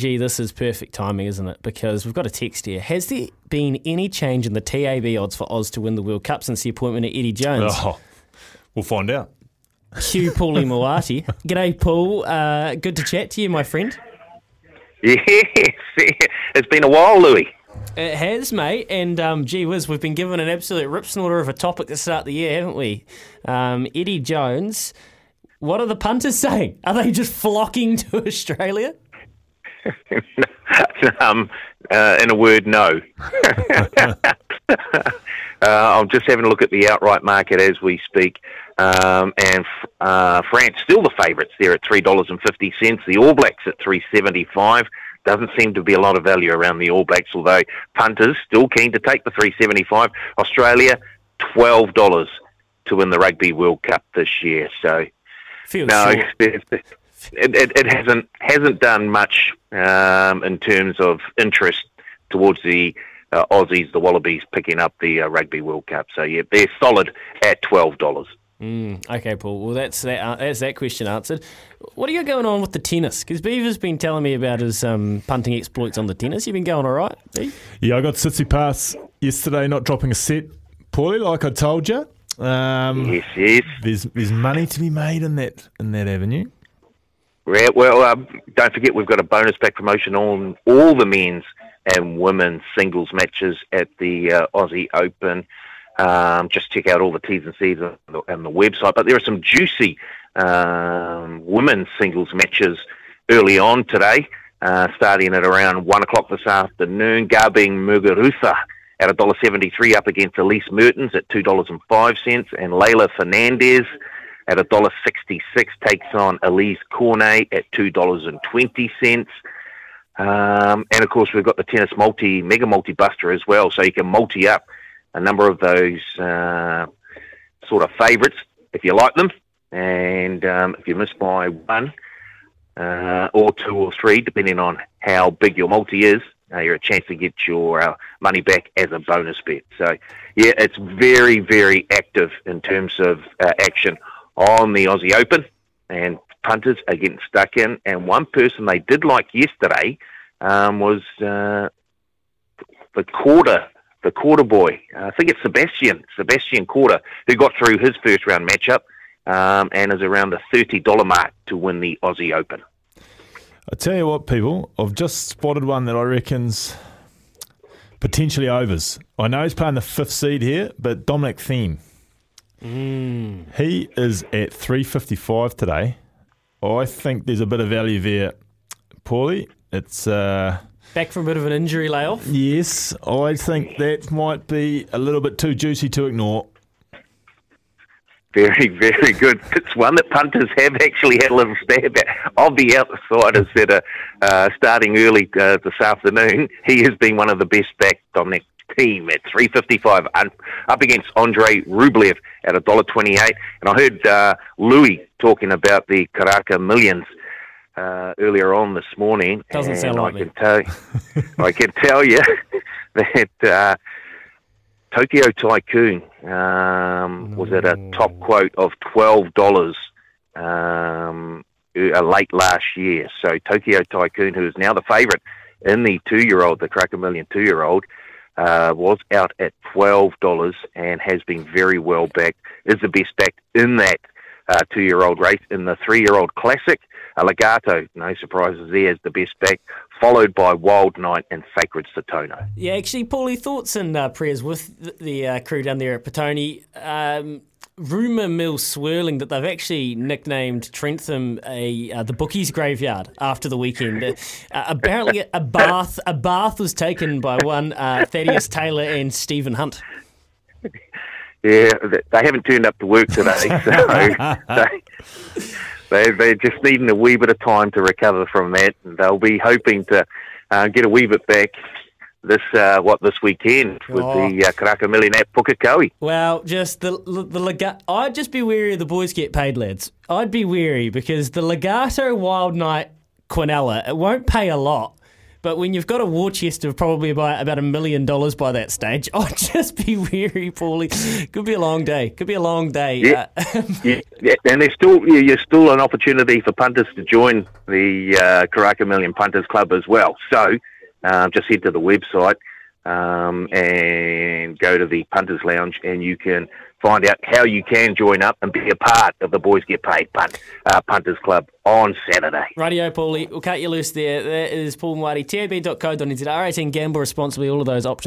Gee, this is perfect timing, isn't it? Because we've got a text here. Has there been any change in the TAB odds for Oz to win the World Cup since the appointment of Eddie Jones? Oh, we'll find out. Hugh Paulie Moati. G'day, Paul. Uh, good to chat to you, my friend. Yes, it's been a while, Louis. It has, mate. And um, gee whiz, we've been given an absolute rip snorter of a topic to start the year, haven't we? Um, Eddie Jones. What are the punters saying? Are they just flocking to Australia? um, uh, in a word, no. uh, I'm just having a look at the outright market as we speak. Um, and uh, France still the favourites there at three dollars and fifty cents. The All Blacks at three seventy five. Doesn't seem to be a lot of value around the All Blacks, although punters still keen to take the three seventy five. Australia twelve dollars to win the Rugby World Cup this year. So Feels no, short. It, it, it, it hasn't hasn't done much um, in terms of interest towards the uh, Aussies, the Wallabies picking up the uh, Rugby World Cup. So yeah, they're solid at twelve dollars. Mm, okay, Paul. Well, that's that. Uh, that's that question answered. What are you going on with the tennis? Because Beaver's been telling me about his um, punting exploits on the tennis. You've been going all right, Beav? Yeah, I got Tsitsipas yesterday, not dropping a set, Paulie, like I told you. Um, Yes, yes. There's there's money to be made in that in that avenue. Yeah, well, um, don't forget we've got a bonus back promotion on all the men's and women's singles matches at the uh, Aussie Open. Um, just check out all the T's and C's on the, on the website. But there are some juicy um, women's singles matches early on today, uh, starting at around 1 o'clock this afternoon. Garbiñe Muguruza at $1.73 up against Elise Mertens at $2.05. And Leylah Fernandez at $1.66 takes on Alizé Cornet at $2.20. Um, and of course, we've got the tennis multi, mega multi buster as well. So you can multi up a number of those uh, sort of favourites if you like them. And um, if you miss by one uh, or two or three, depending on how big your multi is, uh, you're a chance to get your uh, money back as a bonus bet. So, yeah, it's very, very active in terms of uh, action on the Aussie Open, and punters are getting stuck in. And one person they did like yesterday um, was uh, the Korda, the Korda boy. I think it's Sebastian, Sebastian Korda, who got through his first round matchup um, and is around the thirty dollar mark to win the Aussie Open. I tell you what, people, I've just spotted one that I reckon's potentially overs. I know he's playing the fifth seed here, but Dominic Thiem. He is at three fifty five today. I think there's a bit of value there, Paulie. It's uh, Back from a bit of an injury layoff. yes, I think that might be a little bit too juicy to ignore. Very, very good. It's one that punters have actually had a little stab at. Of the outsiders that are uh, starting early uh, this afternoon, he has been one of the best back on that team at 355 un- up against Andre Rublev at $1.28. And I heard uh, Louis talking about the Karaka Millions uh, earlier on this morning. Doesn't and sound like I can tell, I can tell you that uh, Tokyo Tycoon um, was at a top quote of twelve dollars um, uh, late last year. So Tokyo Tycoon, who is now the favourite in the two-year-old, the Karaka Million two-year-old, uh, was out at twelve dollars and has been very well backed. Is the best backed in that uh, two-year-old race in the three-year-old classic. Uh, Legato, no surprises there, is the best back, followed by Wild Knight and Sacred Satono. Yeah, actually, Paulie, thoughts and uh, prayers with the, the uh, crew down there at Petone. Um, rumour mill swirling that they've actually nicknamed Trentham a uh, the bookies graveyard after the weekend. Uh, apparently, a bath a bath was taken by one uh, Thaddeus Taylor and Stephen Hunt. Yeah, they haven't turned up to work today, so they, they, they're just needing a wee bit of time to recover from that, and they'll be hoping to uh, get a wee bit back this uh, what this weekend with Oh. the uh, Karaka Million at Pukekohe. Well, just the the lega- I'd just be wary of the boys get paid, lads. I'd be wary because the Legato Wild Knight Quinella it won't pay a lot, But when you've got a war chest of probably about, about a million dollars by that stage, I'd just be weary, Paulie. Could be a long day. Could be a long day. Yeah, uh, yeah, yeah. and there's still there's still an opportunity for punters to join the uh, Karaka Million Punters Club as well. So um, just head to the website um, and go to the Punters Lounge, and you can find out how you can join up and be a part of the Boys Get Paid punt, uh, Punters Club on Saturday. Radio, Paulie. We'll cut you loose there. That is Paul Mwati, tab.co.nz, R18 Gamble responsibly, all of those options.